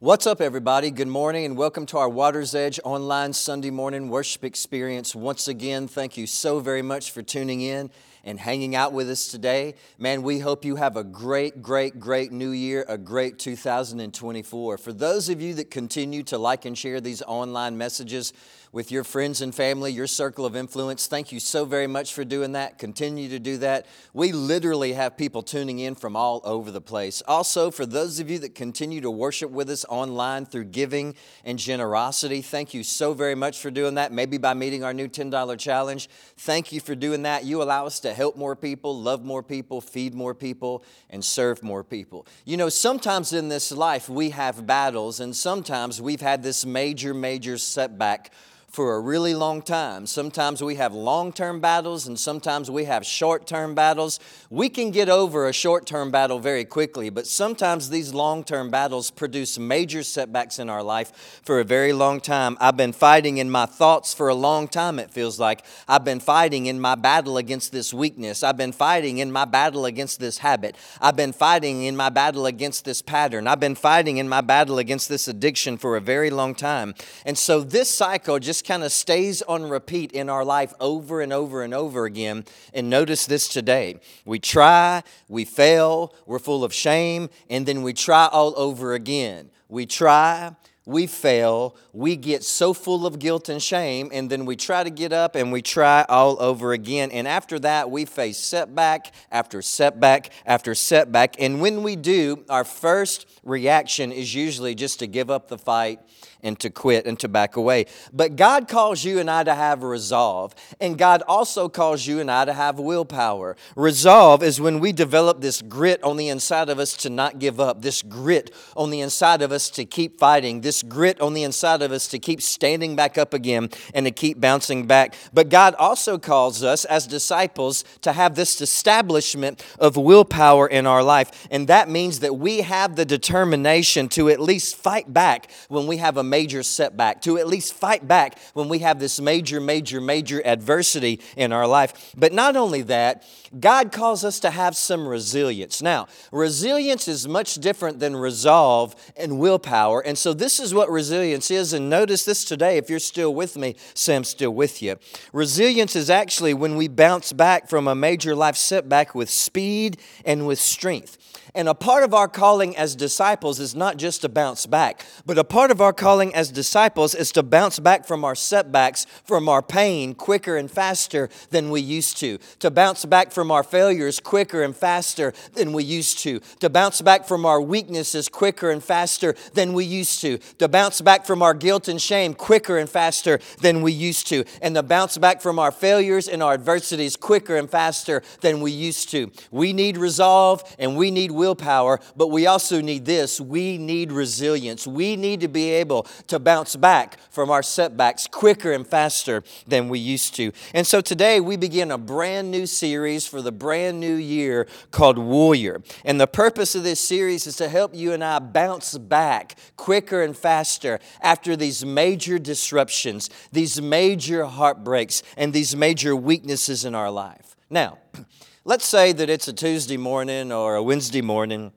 What's up, everybody? Good morning and welcome to our Water's Edge online Sunday morning worship experience. Once again, thank you so very much for tuning in and hanging out with us today. Man, we hope you have a great, great, great new year, a great 2024. For those of you that continue to like and share these online messages, with your friends and family, your circle of influence. Thank you so very much for doing that. Continue to do that. We literally have people tuning in from all over the place. Also, for those of you that continue to worship with us online through giving and generosity, thank you so very much for doing that. Maybe by meeting our new $10 challenge. Thank you for doing that. You allow us to help more people, love more people, feed more people, and serve more people. You know, sometimes in this life we have battles, and sometimes we've had this major, major setback for a really long time. Sometimes we have long term battles and sometimes we have short term battles. We can get over a short term battle very quickly, but sometimes these long term battles produce major setbacks in our life for a very long time. I've been fighting in my thoughts for a long time, it feels like. I've been fighting in my battle against this weakness. I've been fighting in my battle against this habit. I've been fighting in my battle against this pattern. I've been fighting in my battle against this addiction for a very long time. And so this cycle just kind of stays on repeat in our life over and over and over again. And notice this today. We try, we fail, we're full of shame, and then we try all over again. We try, we fail, we get so full of guilt and shame, and then we try to get up and we try all over again. And after that, we face setback after setback after setback. And when we do, our first reaction is usually just to give up the fight and to quit and to back away. But God calls you and I to have resolve, and God also calls you and I to have willpower. Resolve is when we develop this grit on the inside of us to not give up, this grit on the inside of us to keep fighting, this grit on the inside of us to keep standing back up again and to keep bouncing back. But God also calls us as disciples to have this establishment of willpower in our life, and that means that we have the determination to at least fight back when we have a major setback, to at least fight back when we have this major, major, major adversity in our life. But not only that, God calls us to have some resilience. Now, resilience is much different than resolve and willpower. And so, this is what resilience is. And notice this today, if you're still with me, say I'm still with you. Resilience is actually when we bounce back from a major life setback with speed and with strength. And a part of our calling as disciples is not just to bounce back, but a part of our calling as disciples is to bounce back from our setbacks, from our pain quicker and faster than we used to. To bounce back from our failures quicker and faster than we used to. To bounce back from our weaknesses quicker and faster than we used to. To bounce back from our guilt and shame quicker and faster than we used to. And to bounce back from our failures and our adversities quicker and faster than we used to. We need resolve and we need willpower, but we also need this. We need resilience. We need to be able to bounce back from our setbacks quicker and faster than we used to. And so today we begin a brand new series for the brand new year called Warrior. And the purpose of this series is to help you and I bounce back quicker and faster after these major disruptions, these major heartbreaks, and these major weaknesses in our life. Now, Let's say that it's a Tuesday morning or a Wednesday morning.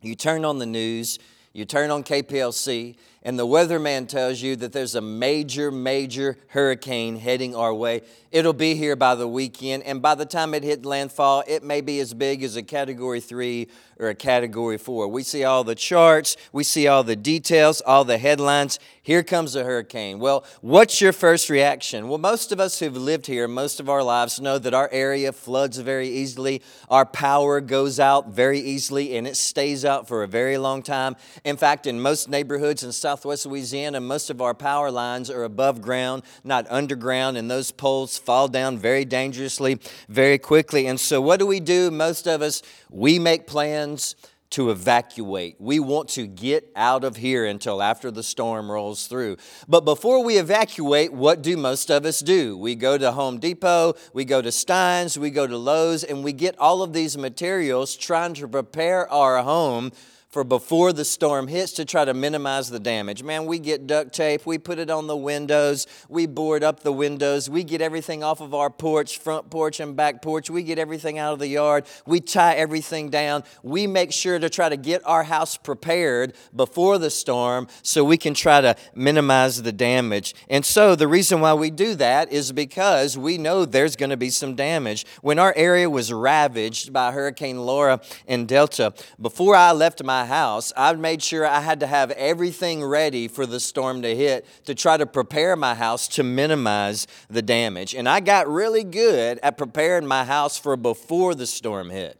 You turn on the news, you turn on KPLC, and the weatherman tells you that there's a major, major hurricane heading our way. It'll be here by the weekend, and by the time it hit landfall, it may be as big as a category three or a category four. We see all the charts, we see all the details, all the headlines. Here comes a hurricane. Well, what's your first reaction? Well, most of us who've lived here most of our lives know that our area floods very easily. Our power goes out very easily, and it stays out for a very long time. In fact, in most neighborhoods in southwest Louisiana, most of our power lines are above ground, not underground, and those poles fall down very dangerously, very quickly. And so, what do we do? Most of us, we make plans to evacuate. We want to get out of here until after the storm rolls through. But before we evacuate, what do most of us do? We go to Home Depot, we go to Stine's, we go to Lowe's, and we get all of these materials trying to prepare our home for before the storm hits to try to minimize the damage. Man, we get duct tape, we put it on the windows, we board up the windows, we get everything off of our porch, front porch and back porch, we get everything out of the yard, we tie everything down. We make sure to try to get our house prepared before the storm so we can try to minimize the damage. And so the reason why we do that is because we know there's going to be some damage. When our area was ravaged by Hurricane Laura and Delta, before I left my house, I made sure I had to have everything ready for the storm to hit to try to prepare my house to minimize the damage. And I got really good at preparing my house for before the storm hit.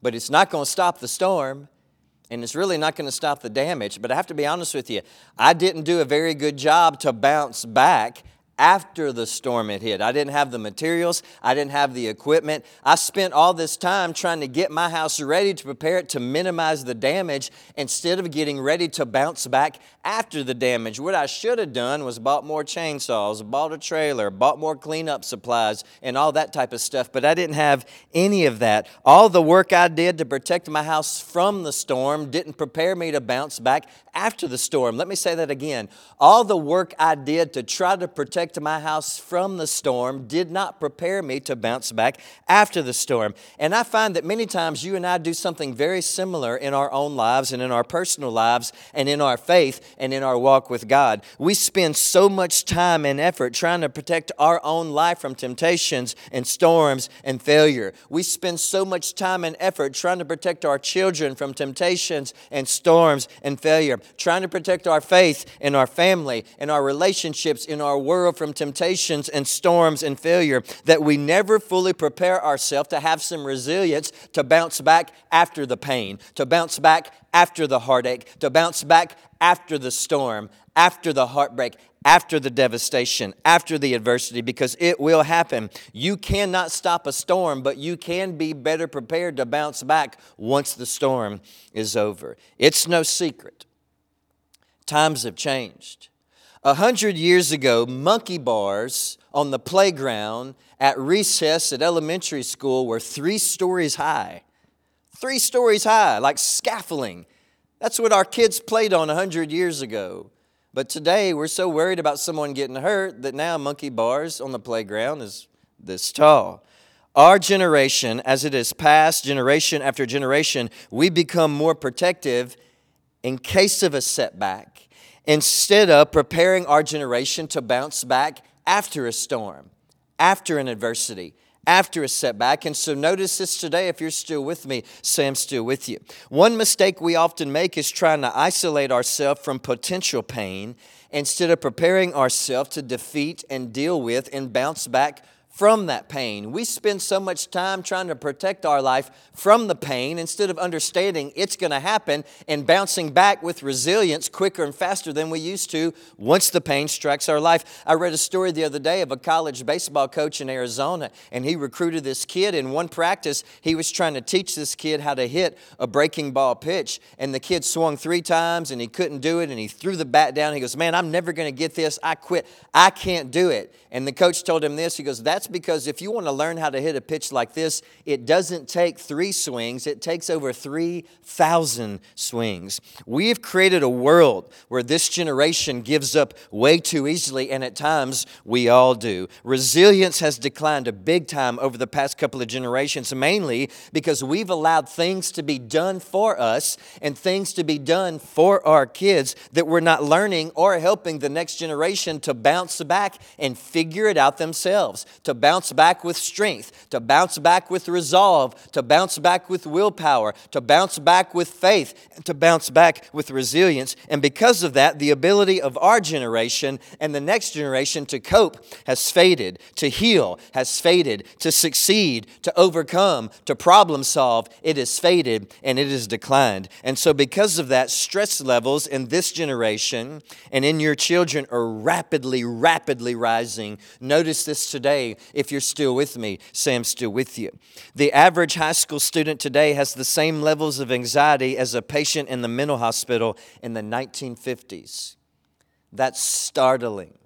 But it's not going to stop the storm and it's really not going to stop the damage. But I have to be honest with you, I didn't do a very good job to bounce back after the storm had hit. I didn't have the materials, I didn't have the equipment. I spent all this time trying to get my house ready to prepare it to minimize the damage instead of getting ready to bounce back after the damage. What I should have done was bought more chainsaws, bought a trailer, bought more cleanup supplies, and all that type of stuff, but I didn't have any of that. All the work I did to protect my house from the storm didn't prepare me to bounce back after the storm. Let me say that again. All the work I did to try to protect to my house from the storm did not prepare me to bounce back after the storm. And I find that many times you and I do something very similar in our own lives and in our personal lives and in our faith and in our walk with God. We spend so much time and effort trying to protect our own life from temptations and storms and failure. We spend so much time and effort trying to protect our children from temptations and storms and failure, trying to protect our faith and our family, and our relationships, in our world from temptations and storms and failure, that we never fully prepare ourselves to have some resilience to bounce back after the pain, to bounce back after the heartache, to bounce back after the storm, after the heartbreak, after the devastation, after the adversity, because it will happen. You cannot stop a storm, but you can be better prepared to bounce back once the storm is over. It's no secret. Times have changed. A hundred years ago, monkey bars on the playground at recess at elementary school were three stories high. Three stories high, like scaffolding. That's what our kids played on a hundred years ago. But today, we're so worried about someone getting hurt that now monkey bars on the playground is this tall. Our generation, as it has passed generation after generation, we become more protective in case of a setback instead of preparing our generation to bounce back after a storm, after an adversity, after a setback. And so notice this today. If you're still with me, Sam's still with you. One mistake we often make is trying to isolate ourselves from potential pain instead of preparing ourselves to defeat and deal with and bounce back from that pain. We spend so much time trying to protect our life from the pain instead of understanding it's going to happen and bouncing back with resilience quicker and faster than we used to once the pain strikes our life. I read a story the other day of a college baseball coach in Arizona, and he recruited this kid. In one practice, he was trying to teach this kid how to hit a breaking ball pitch, and the kid swung three times and he couldn't do it, and he threw the bat down. He goes, Man, I'm never going to get this. I quit. I can't do it. And the coach told him this. He goes, That's because if you want to learn how to hit a pitch like this, it doesn't take three swings, it takes over 3,000 swings. We have created a world where this generation gives up way too easily, and at times we all do. Resilience has declined a big time over the past couple of generations, mainly because we've allowed things to be done for us and things to be done for our kids that we're not learning or helping the next generation to bounce back and figure figure it out themselves, to bounce back with strength, to bounce back with resolve, to bounce back with willpower, to bounce back with faith, to bounce back with resilience. And because of that, the ability of our generation and the next generation to cope has faded, to heal has faded, to succeed, to overcome, to problem solve, it has faded and it has declined. And so, because of that, stress levels in this generation and in your children are rapidly, rapidly rising Notice this today. If you're still with me, I'm still with you. The average high school student today has the same levels of anxiety as a patient in the mental hospital in the 1950s. That's startling.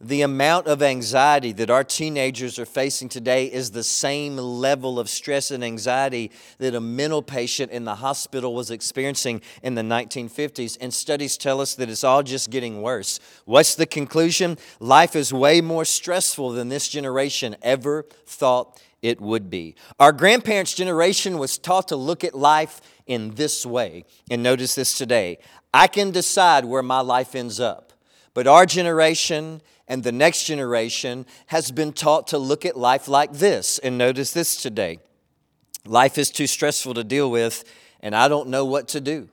The amount of anxiety that our teenagers are facing today is the same level of stress and anxiety that a mental patient in the hospital was experiencing in the 1950s. And studies tell us that it's all just getting worse. What's the conclusion? Life is way more stressful than this generation ever thought it would be. Our grandparents' generation was taught to look at life in this way. And notice this today I can decide where my life ends up. But our generation and the next generation has been taught to look at life like this. And notice this today life is too stressful to deal with, and I don't know what to do.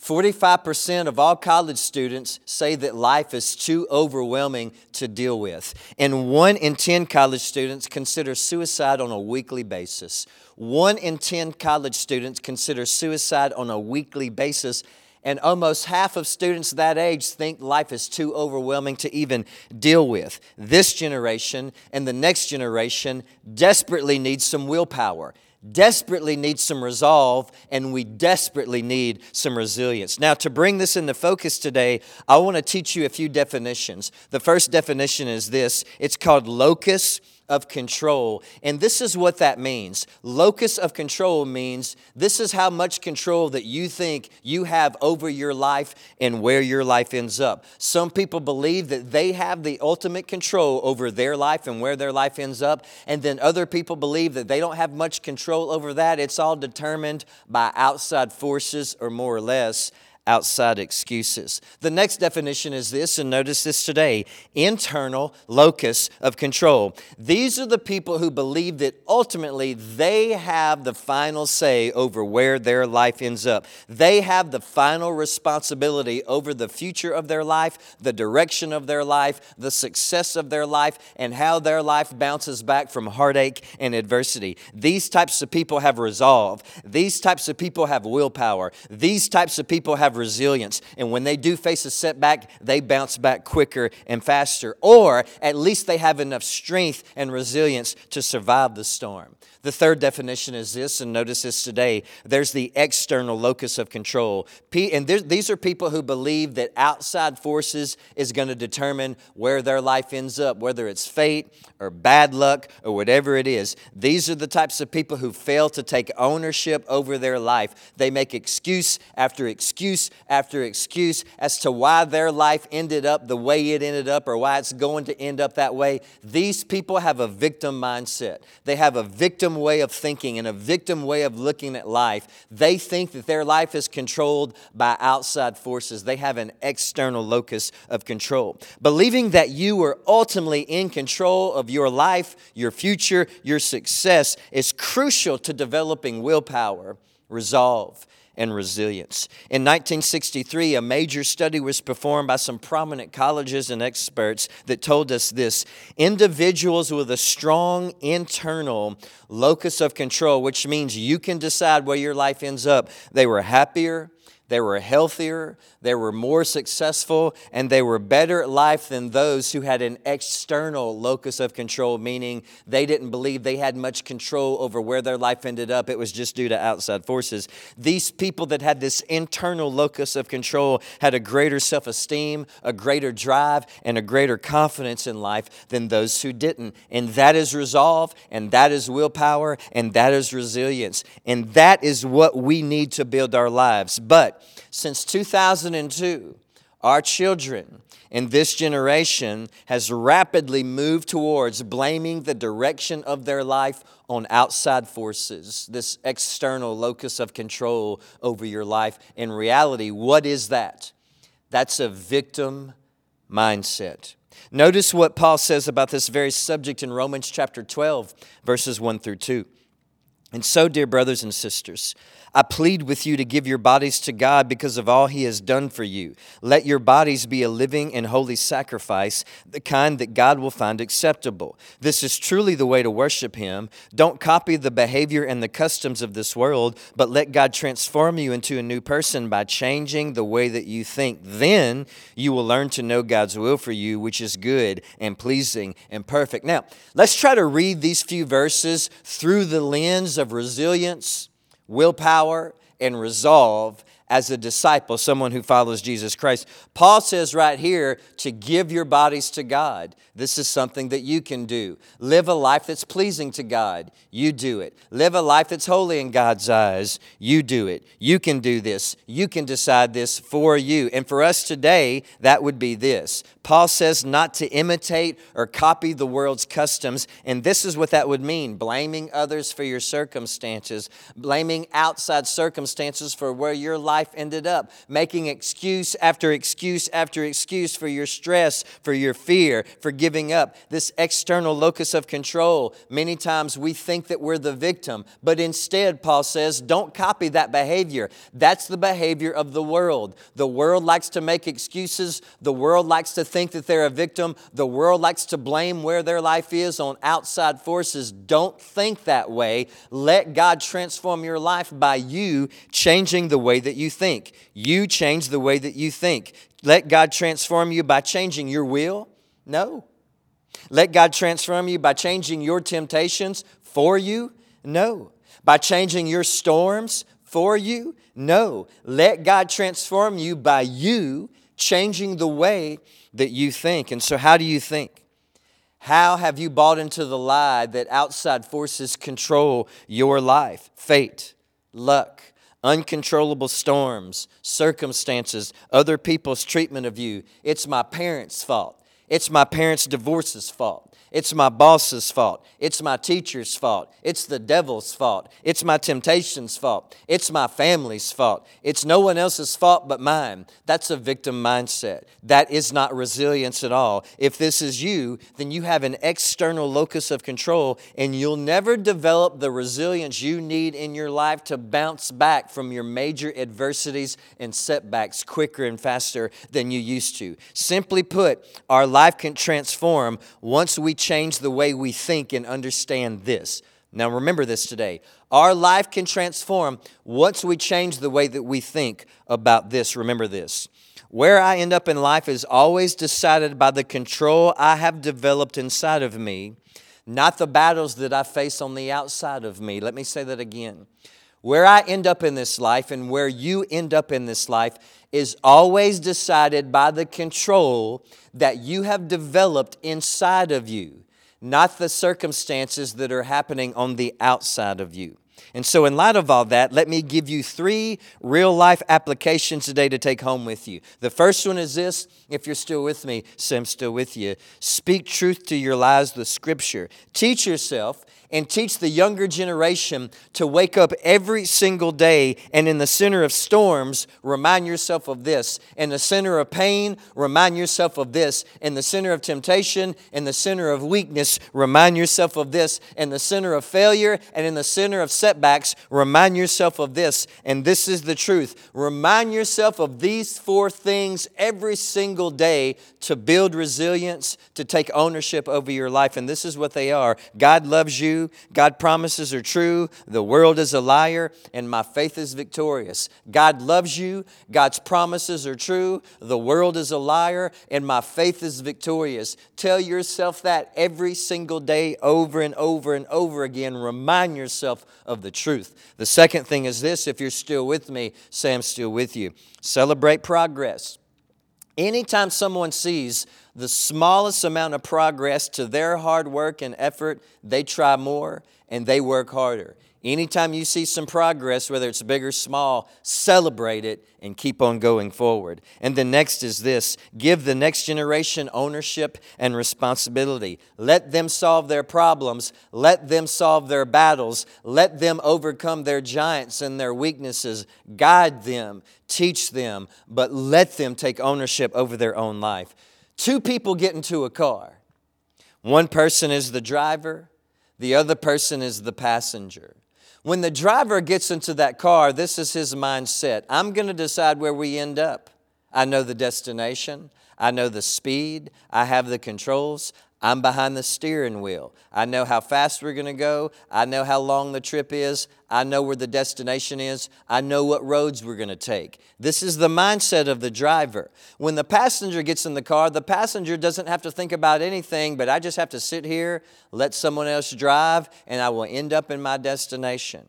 45% of all college students say that life is too overwhelming to deal with. And one in 10 college students consider suicide on a weekly basis. One in 10 college students consider suicide on a weekly basis and almost half of students that age think life is too overwhelming to even deal with. This generation and the next generation desperately need some willpower, desperately need some resolve, and we desperately need some resilience. Now, to bring this into focus today, I want to teach you a few definitions. The first definition is this it's called locus of control. And this is what that means. Locus of control means this is how much control that you think you have over your life and where your life ends up. Some people believe that they have the ultimate control over their life and where their life ends up. And then other people believe that they don't have much control over that. It's all determined by outside forces or more or less outside excuses. The next definition is this, and notice this today internal locus of control. These are the people who believe that ultimately they have the final say over where their life ends up. They have the final responsibility over the future of their life, the direction of their life, the success of their life, and how their life bounces back from heartache and adversity. These types of people have resolve. These types of people have willpower. These types of people have resilience. And when they do face a setback, they bounce back quicker and faster. Or at least they have enough strength and resilience to survive the storm. The third definition is this, and notice this today there's the external locus of control. And these are people who believe that outside forces is going to determine where their life ends up, whether it's fate or bad luck or whatever it is. These are the types of people who fail to take ownership over their life. They make excuse after excuse after excuse as to why their life ended up the way it ended up or why it's going to end up that way. These people have a victim mindset. They have a victim victim way of thinking and a victim way of looking at life. They think that their life is controlled by outside forces. They have an external locus of control. Believing that you are ultimately in control of your life, your future, your success is crucial to developing willpower, resolve, and resilience. In 1963, a major study was performed by some prominent colleges and experts that told us this individuals with a strong internal locus of control, which means you can decide where your life ends up, they were happier, they were healthier, they were more successful, and they were better at life than those who had an external locus of control, meaning they didn't believe they had much control over where their life ended up. It was just due to outside forces. These people that had this internal locus of control had a greater self esteem, a greater drive, and a greater confidence in life than those who didn't. And that is resolve, and that is willpower, and that is resilience. And that is what we need to build our lives. But since 2002, our children in this generation has rapidly moved towards blaming the direction of their life on outside forces, this external locus of control over your life. In reality, what is that? That's a victim mindset. Notice what Paul says about this very subject in Romans chapter 12, verses 1 through 2. And so, dear brothers and sisters, I plead with you to give your bodies to God because of all He has done for you. Let your bodies be a living and holy sacrifice, the kind that God will find acceptable. This is truly the way to worship Him. Don't copy the behavior and the customs of this world, but let God transform you into a new person by changing the way that you think. Then you will learn to know God's will for you, which is good and pleasing and perfect. Now, let's try to read these few verses through the lens of resilience willpower, and resolve as a disciple, someone who follows Jesus Christ. Paul says right here to give your bodies to God. This is something that you can do. Live a life that's pleasing to God. You do it. Live a life that's holy in God's eyes. You do it. You can do this. You can decide this for you. And for us today, that would be this. Paul says not to imitate or copy the world's customs. And this is what that would mean blaming others for your circumstances, blaming outside circumstances for where your life ended up, making excuse after excuse after excuse for your stress, for your fear, for giving up, this external locus of control. Many times we think that we're the victim, but instead, Paul says, don't copy that behavior. That's the behavior of the world. The world likes to make excuses, the world likes to think that they're a victim, the world likes to blame where their life is on outside forces. Don't think that way. Let God transform your life by you changing the way that you think. You change the way that you think. Let God transform you by changing your will? No. Let God transform you by changing your temptations for you? No. By changing your storms for you? No. Let God transform you by you changing the way that you think. And so, how do you think? How have you bought into the lie that outside forces control your life? Fate, luck, uncontrollable storms, circumstances, other people's treatment of you. It's my parents' fault. It's my parents' divorce's fault. It's my boss's fault. It's my teacher's fault. It's the devil's fault. It's my temptation's fault. It's my family's fault. It's no one else's fault but mine. That's a victim mindset. That is not resilience at all. If this is you, then you have an external locus of control and you'll never develop the resilience you need in your life to bounce back from your major adversities and setbacks quicker and faster than you used to. Simply put, our life can transform once we change the way we think and understand this. Now, remember this today. Our life can transform once we change the way that we think about this. Remember this. Where I end up in life is always decided by the control I have developed inside of me, not the battles that I face on the outside of me. Let me say that again. Where I end up in this life and where you end up in this life is always decided by the control that you have developed inside of you, not the circumstances that are happening on the outside of you. And so, in light of all that, let me give you three real life applications today to take home with you. The first one is this if you're still with me, say still with you. Speak truth to your lies, the Scripture. Teach yourself and teach the younger generation to wake up every single day and in the center of storms, remind yourself of this. In the center of pain, remind yourself of this. In the center of temptation, in the center of weakness, remind yourself of this. In the center of failure and in the center of setbacks, remind yourself of this. And this is the truth. Remind yourself of these four things every single day to build resilience, to take ownership over your life. And this is what they are God loves you. God promises are true. The world is a liar, and my faith is victorious. God loves you. God's promises are true. The world is a liar, and my faith is victorious. Tell yourself that every single day, over and over and over again. Remind yourself of the truth. The second thing is this if you're still with me, say, I'm still with you. Celebrate progress. Anytime someone sees the smallest amount of progress to their hard work and effort, they try more and they work harder. Anytime you see some progress, whether it's big or small, celebrate it and keep on going forward. And the next is this give the next generation ownership and responsibility. Let them solve their problems, let them solve their battles, let them overcome their giants and their weaknesses. Guide them, teach them, but let them take ownership over their own life. Two people get into a car. One person is the driver, the other person is the passenger. When the driver gets into that car, this is his mindset I'm going to decide where we end up. I know the destination, I know the speed, I have the controls, I'm behind the steering wheel. I know how fast we're going to go. I know how long the trip is. I know where the destination is. I know what roads we're going to take. This is the mindset of the driver. When the passenger gets in the car, the passenger doesn't have to think about anything, but I just have to sit here, let someone else drive, and I will end up in my destination.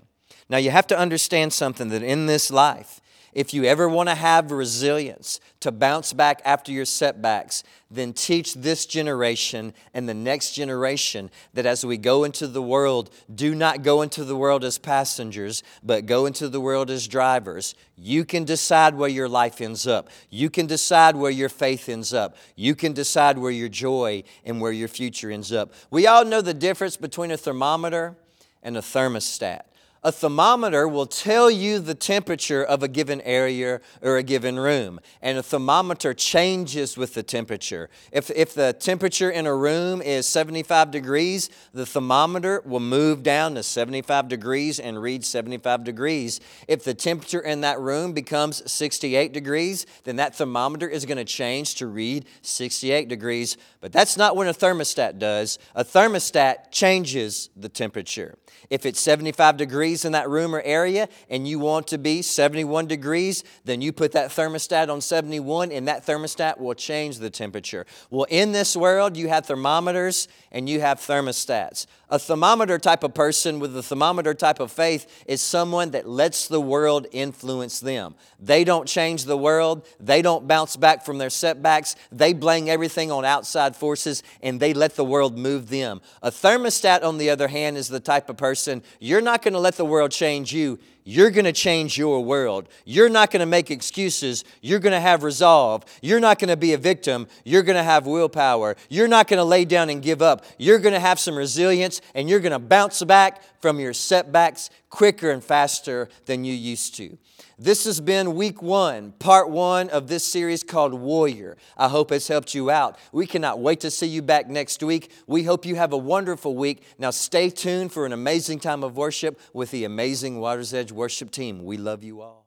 Now, you have to understand something that in this life, If you ever want to have resilience to bounce back after your setbacks, then teach this generation and the next generation that as we go into the world, do not go into the world as passengers, but go into the world as drivers. You can decide where your life ends up. You can decide where your faith ends up. You can decide where your joy and where your future ends up. We all know the difference between a thermometer and a thermostat. A thermometer will tell you the temperature of a given area or a given room, and a thermometer changes with the temperature. If, if the temperature in a room is 75 degrees, the thermometer will move down to 75 degrees and read 75 degrees. If the temperature in that room becomes 68 degrees, then that thermometer is going to change to read 68 degrees. But that's not what a thermostat does. A thermostat changes the temperature. If it's 75 degrees in that room or area and you want to be 71 degrees, then you put that thermostat on 71 and that thermostat will change the temperature. Well, in this world, you have thermometers and you have thermostats. A thermometer type of person with a thermometer type of faith is someone that lets the world influence them. They don't change the world, they don't bounce back from their setbacks, they blame everything on outside forces and they let the world move them. A thermostat, on the other hand, is the type of person you're not going to let the world change you you're going to change your world. You're not going to make excuses. You're going to have resolve. You're not going to be a victim. You're going to have willpower. You're not going to lay down and give up. You're going to have some resilience and you're going to bounce back from your setbacks quicker and faster than you used to. This has been week one, part one of this series called Warrior. I hope it's helped you out. We cannot wait to see you back next week. We hope you have a wonderful week. Now, stay tuned for an amazing time of worship with the amazing Water's Edge worship team. We love you all.